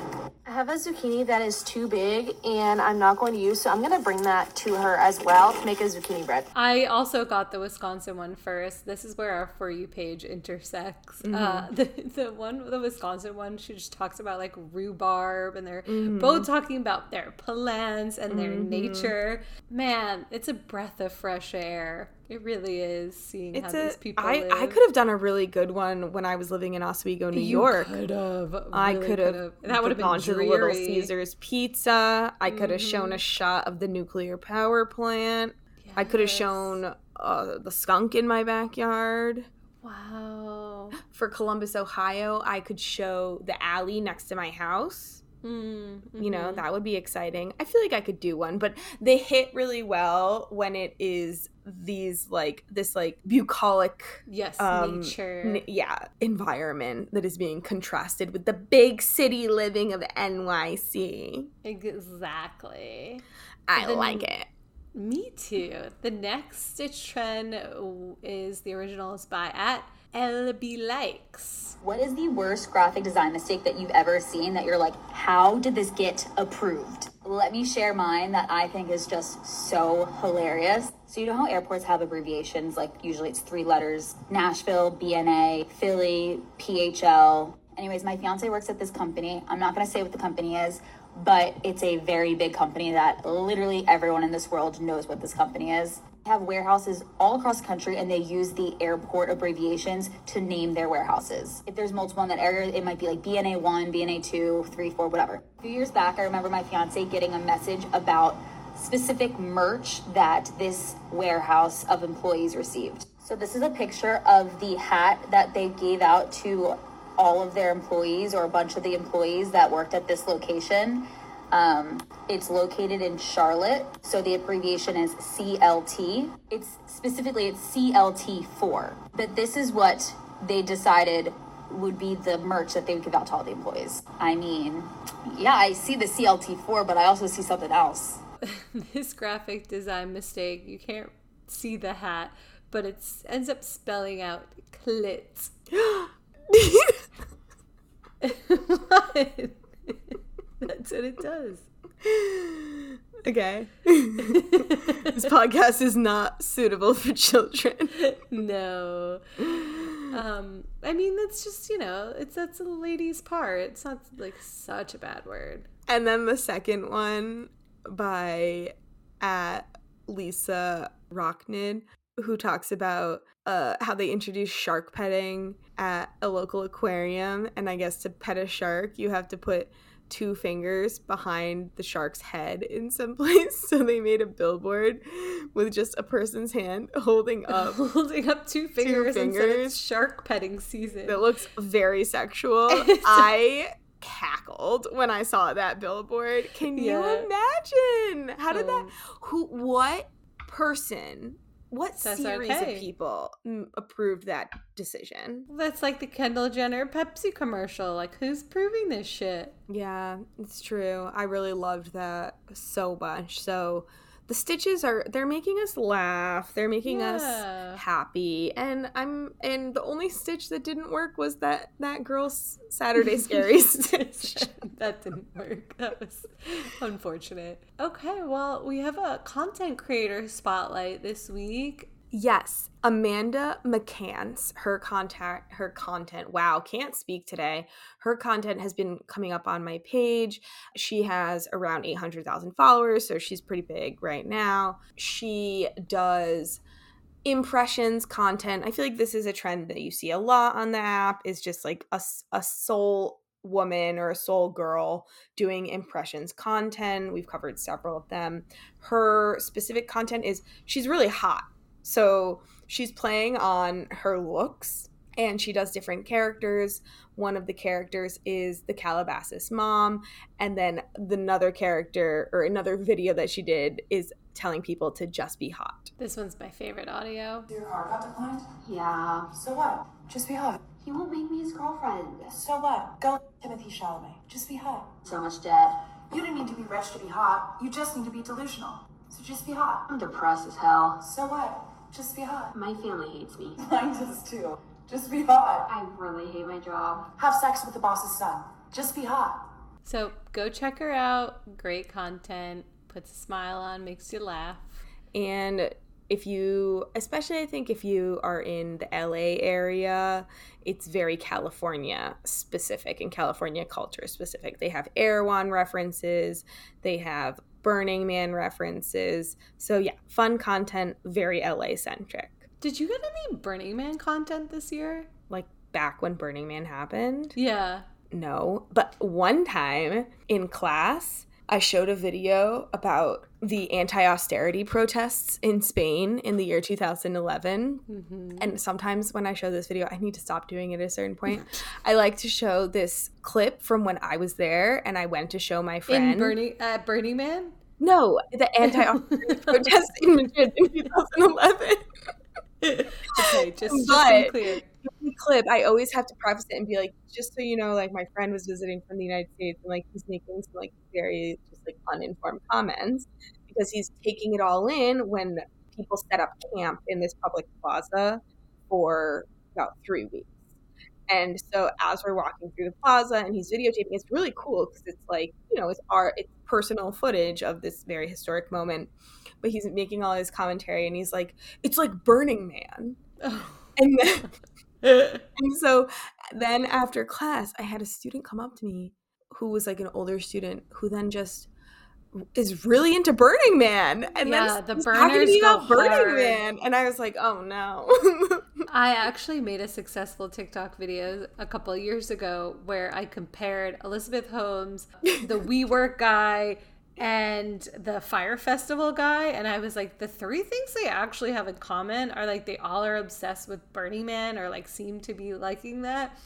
I have a zucchini that is too big and I'm not going to use, so I'm going to bring that to her as well to make a zucchini bread. I also got the Wisconsin one first. This is where our For You page intersects. Uh, Mhm. the, the one, the Wisconsin one, she just talks about like rhubarb and they're Mhm. both talking about their plants and their Mhm. nature. Man, it's a breath of fresh air. It really is seeing It's how a. these people I live. I could have done a really good one when I was living in Oswego, New You York. could have. I Really could have. That would have gone to the Little. Caesars Pizza. I could have shown Mhm. a shot of the nuclear power plant. I could have shown uh, the skunk in my backyard. Wow. For Columbus, Ohio, I could show the alley next to my house. Mm, You know, that would be exciting. I feel like I could do one, but they hit really well when it is these like this like bucolic Yes, um, nature. n- yeah, environment that is being contrasted with the big city living of NYC. Exactly. I Then- like it. Me too. The next Stitch trend is the originals by at LB Likes. What is the worst graphic design mistake that you've ever seen that you're like, how did this get approved? Let me share mine that I think is just so hilarious. So, you know how airports have abbreviations, like usually it's three letters Nashville, BNA, Philly, PHL. Anyways, my fiance works at this company. I'm not gonna say what the company is, but it's a very big company that literally everyone in this world knows what this company is. Have warehouses all across the country and they use the airport abbreviations to name their warehouses. If there's multiple in that area, it might be like BNA1, BNA2, 3, 4, whatever. A few years back, I remember my fiance getting a message about specific merch that this warehouse of employees received. So this is a picture of the hat that they gave out to all of their employees or a bunch of the employees that worked at this location. Um, it's located in Charlotte, so the abbreviation is CLT. It's specifically it's CLT4. But this is what they decided would be the merch that they would give out to all the employees. I mean, yeah, I see the CLT4, but I also see something else. this graphic design mistake, you can't see the hat, but it ends up spelling out clit. what? That's what it does. Okay. this podcast is not suitable for children. no. Um, I mean, that's just you know, it's that's a lady's part. It's not like such a bad word. And then the second one by at Lisa Rachnid, who talks about uh, how they introduce shark petting at a local aquarium. And I guess to pet a shark, you have to put two fingers behind the shark's head in some place. So they made a billboard with just a person's hand holding up holding up two fingers, and said it's fingers. shark petting season. that looks very sexual. I cackled when I saw that billboard. Can you imagine? How did that Um, who what person what That's series okay. of people mm, approved that decision? That's like the Kendall Jenner Pepsi commercial. Like, who's proving this shit? Yeah, it's true. I really loved that so much. So the stitches are they're making us laugh. They're making Yeah. us happy. And I'm and the only stitch that didn't work was that that girl's Saturday scary stitch. that didn't work. That was unfortunate. Okay, well, we have a content creator spotlight this week. Yes, Amanda McCants, her contact her content. Wow, can't speak today. Her content has been coming up on my page. She has around 800,000 followers, so she's pretty big right now. She does impressions content. I feel like this is a trend that you see a lot on the app is just like a, a soul woman or a soul girl doing impressions content. We've covered several of them. Her specific content is she's really hot. So she's playing on her looks and she does different characters. One of the characters is the Calabasas mom, and then the another character or another video that she did is telling people to just be hot. This one's my favorite audio. Your car got declined? Yeah. So what? Just be hot. He won't make me his girlfriend. So what? Go Timothée Chalamet. Just be hot. So much debt. You don't need to be rich to be hot. You just need to be delusional. So just be hot. I'm depressed as hell. So what? Just be hot. My family hates me. Mine does too. Just be hot. I really hate my job. Have sex with the boss's son. Just be hot. So go check her out. Great content. Puts a smile on, makes you laugh. And if you, especially I think if you are in the LA area, it's very California specific and California culture specific. They have Erewhon references, they have Burning Man references. So yeah, fun content, very LA centric. Did you get any Burning Man content this year? Like back when Burning Man happened? Yeah. No, but one time in class, I showed a video about the anti austerity protests in Spain in the year 2011. Mm-hmm. And sometimes when I show this video, I need to stop doing it at a certain point. I like to show this clip from when I was there and I went to show my friend. In Burning, uh, Burning Man? No, the anti austerity protests in Madrid in 2011. okay, just, just But- to be clear. Clip, I always have to preface it and be like, just so you know, like my friend was visiting from the United States and like he's making some like very just like uninformed comments because he's taking it all in when people set up camp in this public plaza for about three weeks. And so as we're walking through the plaza and he's videotaping, it's really cool because it's like, you know, it's art, it's personal footage of this very historic moment. But he's making all his commentary and he's like, it's like Burning Man. And then and so then after class, I had a student come up to me who was like an older student who then just is really into Burning Man. And Yeah, then the talking burners go about Burning hard. Man. And I was like, oh no. I actually made a successful TikTok video a couple of years ago where I compared Elizabeth Holmes, the WeWork guy, and the Fire Festival guy. And I was like, the three things they actually have in common are like they all are obsessed with Burning Man or like seem to be liking that.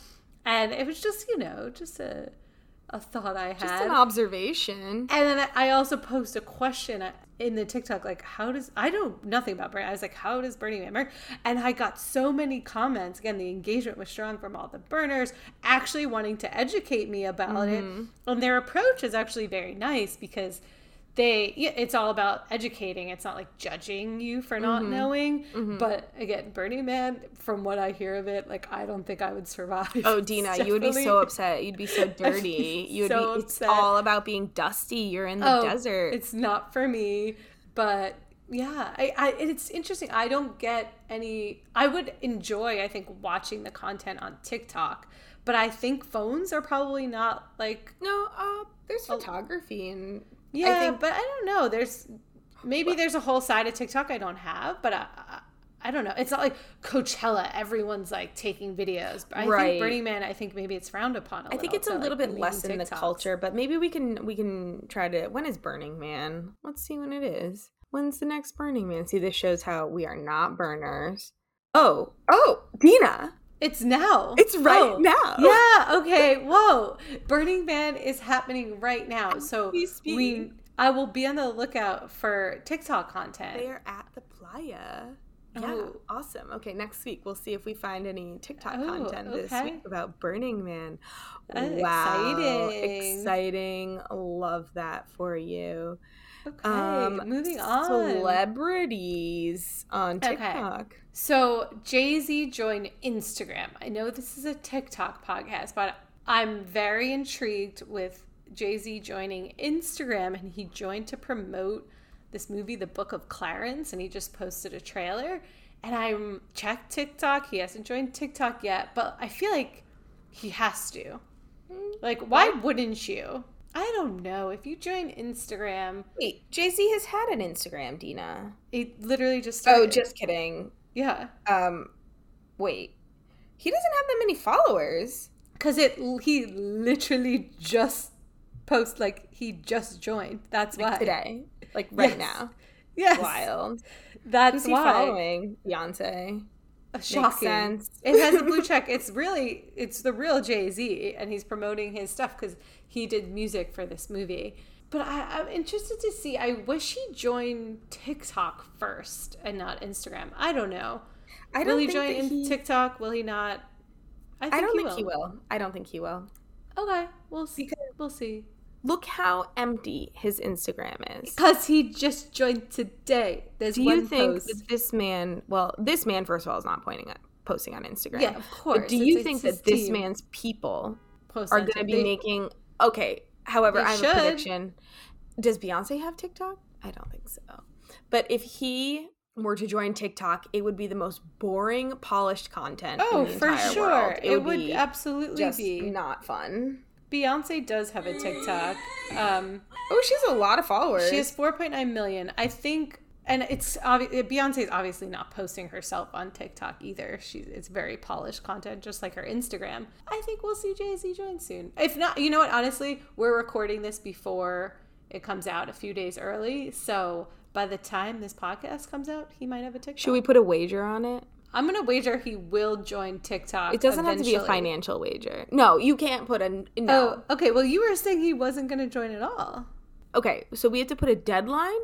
And it was just, you know, just a, a thought I had. just an observation. And then I also post a question in the TikTok, like, how does I know nothing about Burning? I was like, how does Burning Man work? And I got so many comments. Again, the engagement was strong from all the burners, actually wanting to educate me about Mhm. it. And their approach is actually very nice because they it's all about educating. It's not like judging you for not Mhm. knowing. Mhm. But again, Burning Man, from what I hear of it, like I don't think I would survive. Oh, Dena, you would be so upset. You'd be so dirty. You would so be. It's upset. all about being dusty. You're in the Oh, desert. It's not for me, but yeah, I, I it's interesting. I don't get any. I would enjoy, I think, watching the content on TikTok, but I think phones are probably not like no. Uh, there's photography and yeah, I think but I don't know. There's maybe there's a whole side of TikTok I don't have, but I. I I don't know. It's not like Coachella. Everyone's like taking videos. But I Right. think Burning Man. I think maybe it's frowned upon. I I think it's a little bit less in the culture, but maybe we can we can try to. When is Burning Man? Let's see when it is. When's the next Burning Man? See, this shows how we are not burners. Oh, oh, Dena, It's now. it's right Oh, now. Yeah. Okay. Whoa. Burning Man is happening right now. So we, I will be on the lookout for TikTok content. They are at the playa. Yeah, Oh. awesome. Okay, next week we'll see if we find any TikTok Oh, content this okay. week about Burning Man. Oh, wow, exciting. exciting! Love that for you. Okay, um, moving on. Celebrities on TikTok. Okay. So Jay Z joined Instagram. I know this is a TikTok podcast, but I'm very intrigued with Jay Z joining Instagram, and he joined to promote this movie, The Book of Clarence, and he just posted a trailer. And I'm checked TikTok. He hasn't joined TikTok yet, but I feel like he has to. Hmm. Like, why wouldn't you? I don't know. If you join Instagram, Wait, Jay Z has had an Instagram, Dena. it literally just Oh, just kidding. yeah. Um, wait, he doesn't have that many followers. Cause it he literally just post like he just joined. That's why Like today, like right Yes. now. Yes, Wild. That's Who's why. following? Beyonce. Makes Shocking. sense. It has a blue check. It's really it's the real Jay Z, and he's promoting his stuff because he did music for this movie. But I, I'm interested to see. I wish he joined TikTok first and not Instagram. I don't know. I will don't he think join in he- TikTok? Will he not? I, don't think he will. I don't think he will. Okay, we'll see. We'll see. Look how empty his Instagram is. Because he just joined today. There's Do you think post. that this man? Well, this man, first of all, is not pointing at posting on Instagram. Yeah, of But course. do It's- you it's think that this team. man's people Post are going to be making? Okay. However, I have should. a prediction. Does Beyonce have TikTok? I don't think so. But if he were to join TikTok, it would be the most boring, polished content. Oh, in the for sure. world. It, would be absolutely be. not fun. Beyonce does have a TikTok. Um, oh, she has a lot of followers. She has 4.9 million. I think, and it's obvious. Beyonce is obviously not posting herself on TikTok either. She's it's very polished content, just like her Instagram. I think we'll see Jay Z join soon. If not, you know what? Honestly, we're recording this before it comes out a few days early, so by the time this podcast comes out, he might have a TikTok. Should we put a wager on it? I'm gonna wager he will join TikTok. It doesn't have to be a financial wager. No, you can't put a no. Oh, okay. Well, you were saying he wasn't gonna join at all. Okay, so we have to put a deadline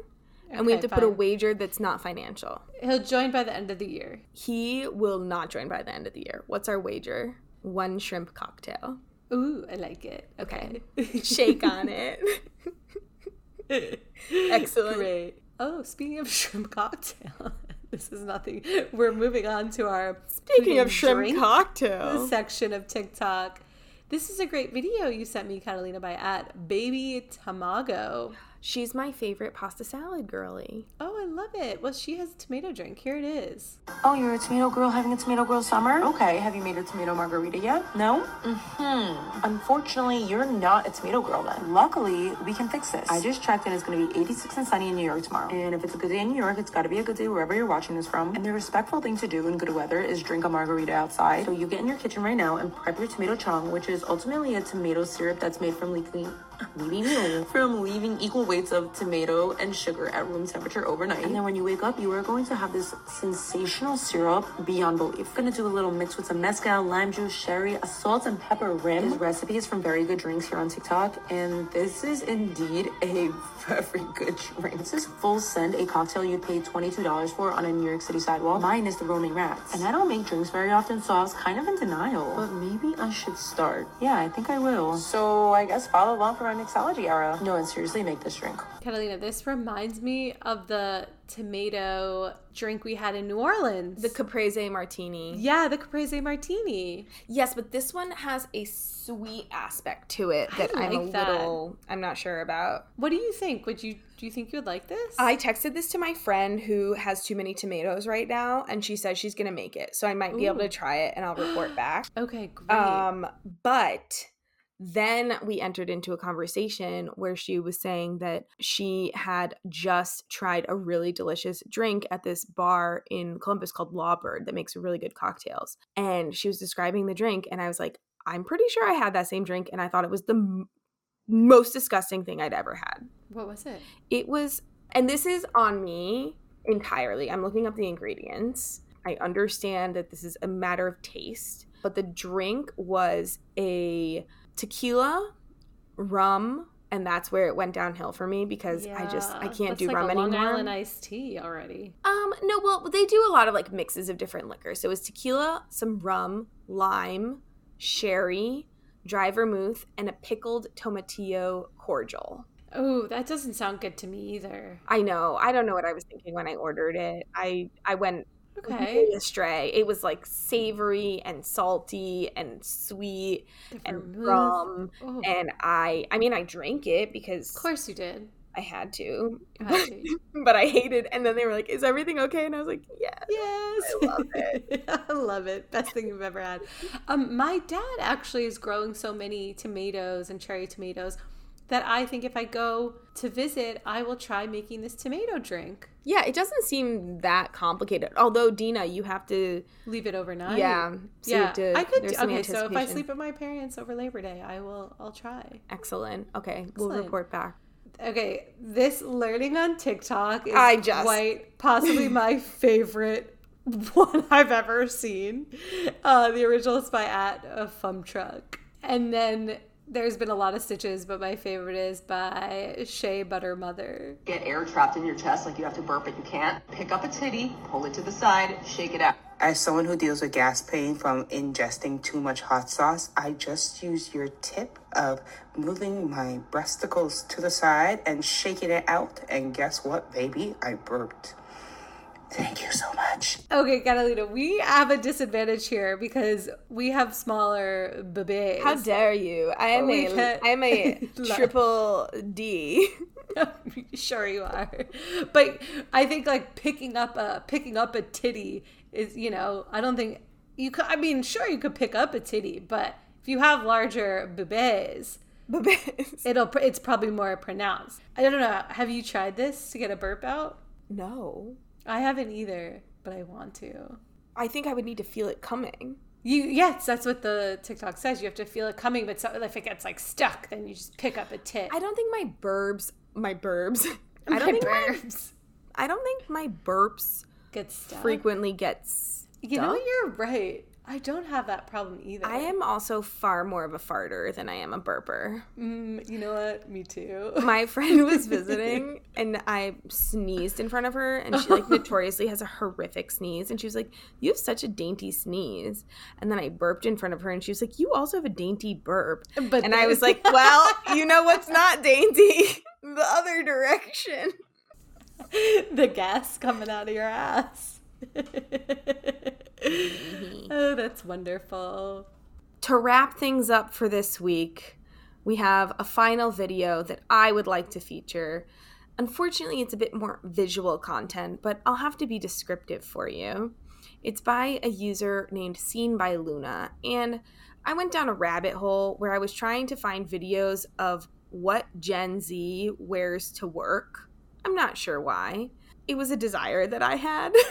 and we have Okay, to put a wager that's not financial. He'll join by the end of the year. He will not join by the end of the year. What's our wager? One shrimp cocktail. Ooh, I like it. Okay. Shake on it. Excellent. Great. Oh, speaking of shrimp cocktail, this is nothing. We're moving on to our Speaking of shrimp cocktail. section of TikTok. This is a great video you sent me, Catalina, by at Baby Tamago. She's my favorite pasta salad girly. Oh, I love it. Well, she has a tomato drink. Here it is. Oh, you're a tomato girl having a tomato girl summer? Okay, have you made a tomato margarita yet? No? Mm-hmm. Unfortunately, you're not a tomato girl then. Luckily, we can fix this. I just checked and it's gonna be 86 and sunny in New York tomorrow. And if it's a good day in New York, it's gotta be a good day wherever you're watching this from. And the respectful thing to do in good weather is drink a margarita outside. So you get in your kitchen right now and prep your tomato chong, which is ultimately a tomato syrup that's made from leaking leaving from leaving equal weights of tomato and sugar at room temperature overnight. And then when you wake up, you are going to have this sensational syrup beyond belief. Gonna do a little mix with some mezcal, lime juice, sherry, a salt and pepper rim. His recipe is from Very Good Drinks here on TikTok, and this is indeed a very good drink. This is full send, a cocktail you'd pay $22 for on a New York City sidewalk. Mine is the Roaming Rats. And I don't make drinks very often, so I was kind of in denial. But maybe I should start. Yeah, I think I will. So I guess follow along for my mixology era. No, and seriously, make this drink. Catalina, this reminds me of the tomato drink we had in New Orleans. The caprese martini. yeah, the caprese martini. Yes, but this one has a sweet aspect to it I that I'm a that. little I'm not sure about. What do you think? Would you do you think you would like this? I texted this to my friend who has too many tomatoes right now and she says she's going to make it. So I might be able to try it and I'll report back. Okay, great. Um but then we entered into a conversation where she was saying that she had just tried a really delicious drink at this bar in Columbus called Lawbird that makes really good cocktails. And she was describing the drink, and I was like, I'm pretty sure I had that same drink, and I thought it was the m- most disgusting thing I'd ever had. what was it? It was, and this is on me entirely. I'm looking up the ingredients. I understand that this is a matter of taste, but the drink was a tequila, rum, and that's where it went downhill for me because I just I can't do like rum a Long anymore. Island iced tea already. Um, no, well, they do a lot of like mixes of different liquors. So it was tequila, some rum, lime, sherry, dry vermouth, and a pickled tomatillo cordial. Oh, that doesn't sound good to me either. I know. I don't know what I was thinking when I ordered it. I I went Okay. astray. It was like savory and salty and sweet and vermouth. rum. Oh. And I I mean I drank it because Of course you did. I had to. Had to. but I hated and then they were like, Is everything okay? And I was like, Yeah. Yes. I love it. I love it. Best thing you've ever had. Um, my dad actually is growing so many tomatoes and cherry tomatoes that I think if I go to visit, I will try making this tomato drink. Yeah, it doesn't seem that complicated. Although Dena, you have to Leave it overnight. Yeah. so you yeah. have to- I could. Do, okay, so if I sleep at my parents over Labor Day, I will. I'll try. Excellent. Okay, we'll report back. Okay, this learning on TikTok is I just- quite possibly my favorite one I've ever seen. Uh, the original is by at a Fump Truck, and then there's been a lot of stitches, but my favorite is by Shea Butter Mother. Get air trapped in your chest like you have to burp but you can't. Pick up a titty, pull it to the side, shake it out. As someone who deals with gas pain from ingesting too much hot sauce, I just use your tip of moving my breasticles to the side and shaking it out. And guess what, baby? I burped. Thank you so much. Okay, Catalina, we have a disadvantage here because we have smaller bebés. How dare you? I am We a can't- I am a triple D. sure you are but i think like picking up a picking up a titty is you know i don't think you could i mean sure you could pick up a titty but if you have larger bebés it'll pr- it's probably more pronounced i don't know have you tried this to get a burp out No. I haven't either but i want to I think I would need to feel it coming. you yes that's what the tiktok says you have to feel it coming but so, if it gets like stuck then you just pick up a tit I don't think my burbs, my burbs. I don't think burbs. My, I don't think my burps get stuck frequently gets. you know you're right i don't have that problem either I am also far more of a farter than I am a burper. Mm, you know what? Me too. My friend was visiting and I sneezed in front of her and she like notoriously has a horrific sneeze and she was like, "You have such a dainty sneeze." And then I burped in front of her and she was like, "You also have a dainty burp." But and I was like, "Well, you know what's not dainty? the other direction." the gas coming out of your ass. Mm-hmm. oh, that's wonderful. To wrap things up for this week, we have a final video that I would like to feature. Unfortunately, it's a bit more visual content, but I'll have to be descriptive for you. It's by a user named Seen by Luna, and I went down a rabbit hole where I was trying to find videos of what Gen Z wears to work. I'm not sure why. It was a desire that I had.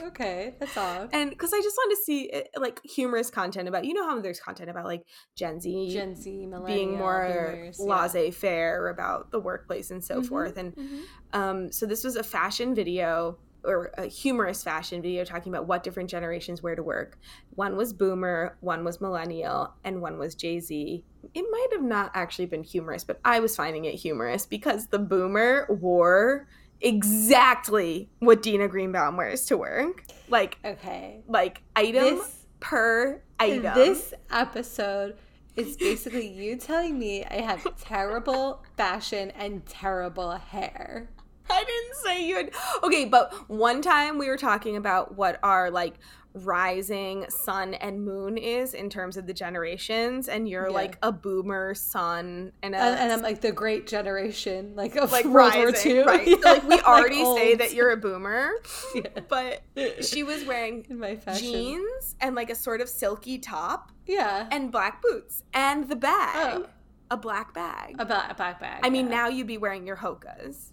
Okay, that's all. and because I just wanted to see eh, like humorous content about you know how there's content about like Gen Z, Gen Z, being more boomers, yeah. laissez-faire about the workplace and so Mhm, forth. And mhm. um, so this was a fashion video or a humorous fashion video talking about what different generations wear to work. One was Boomer, one was Millennial, and one was Jay Z. It might have not actually been humorous, but I was finding it humorous because the Boomer wore exactly what Dena Greenbaum wears to work. Like okay, like item This- per item. This episode is basically you telling me I have terrible fashion and terrible hair. I didn't say you had. Okay, but one time we were talking about what our like rising sun and moon is in terms of the generations, and you're Yeah. like a boomer sun and a And, and I'm like the great generation, like of like World War rising, II. right? Yeah, so like we like already say that you're a boomer, Yeah. but she was wearing in my fashion. jeans and like a sort of silky top Yeah, and black boots and the bag, Oh. a black bag. a, ba- a backpack. I mean, now you'd be wearing your hokas.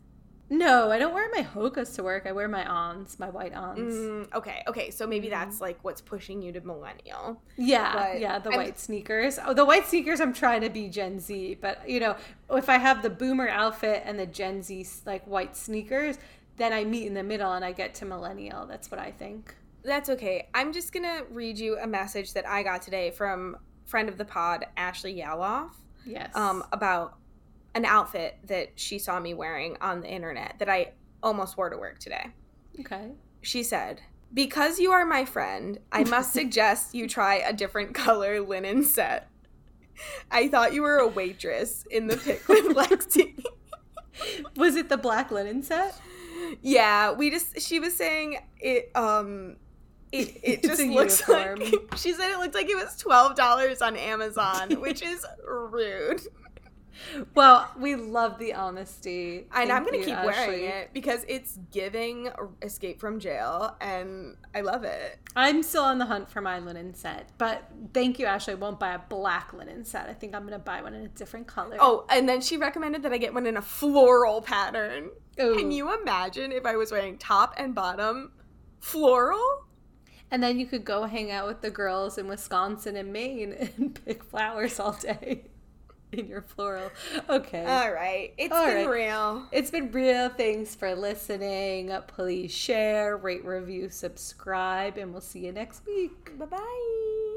No, I don't wear my hokas to work. I wear my ons, my white ons. Mm, okay, okay, so maybe that's like what's pushing you to millennial. Yeah, But yeah, the I'm- white sneakers. Oh, the white sneakers. I'm trying to be Gen Z, but you know, if I have the boomer outfit and the Gen Z like white sneakers, then I meet in the middle and I get to millennial. That's what I think. That's okay. I'm just gonna read you a message that I got today from friend of the pod, Ashley Yaloff, Yes. um, about an outfit that she saw me wearing on the internet that I almost wore to work today. Okay. She said, Because you are my friend, I must suggest you try a different color linen set. I thought you were a waitress in the pic with Lexi. Was it the black linen set? Yeah, we just she was saying it um it, it just looks uniform. like she said it looked like it was twelve dollars on Amazon, which is rude. Well, we love the honesty. And I'm gonna keep Ashley. wearing it because it's giving Escape from Jail, and I love it. I'm still on the hunt for my linen set, but thank you, Ashley. I won't buy a black linen set. I think I'm gonna buy one in a different color. Oh, and then she recommended that I get one in a floral pattern. Ooh. Can you imagine if I was wearing top and bottom floral? And then you could go hang out with the girls in Wisconsin and Maine and pick flowers all day in your floral. Okay. All right, it's All been right. real. It's been real. Thanks for listening. Please share, rate, review, subscribe, and we'll see you next week. Bye bye.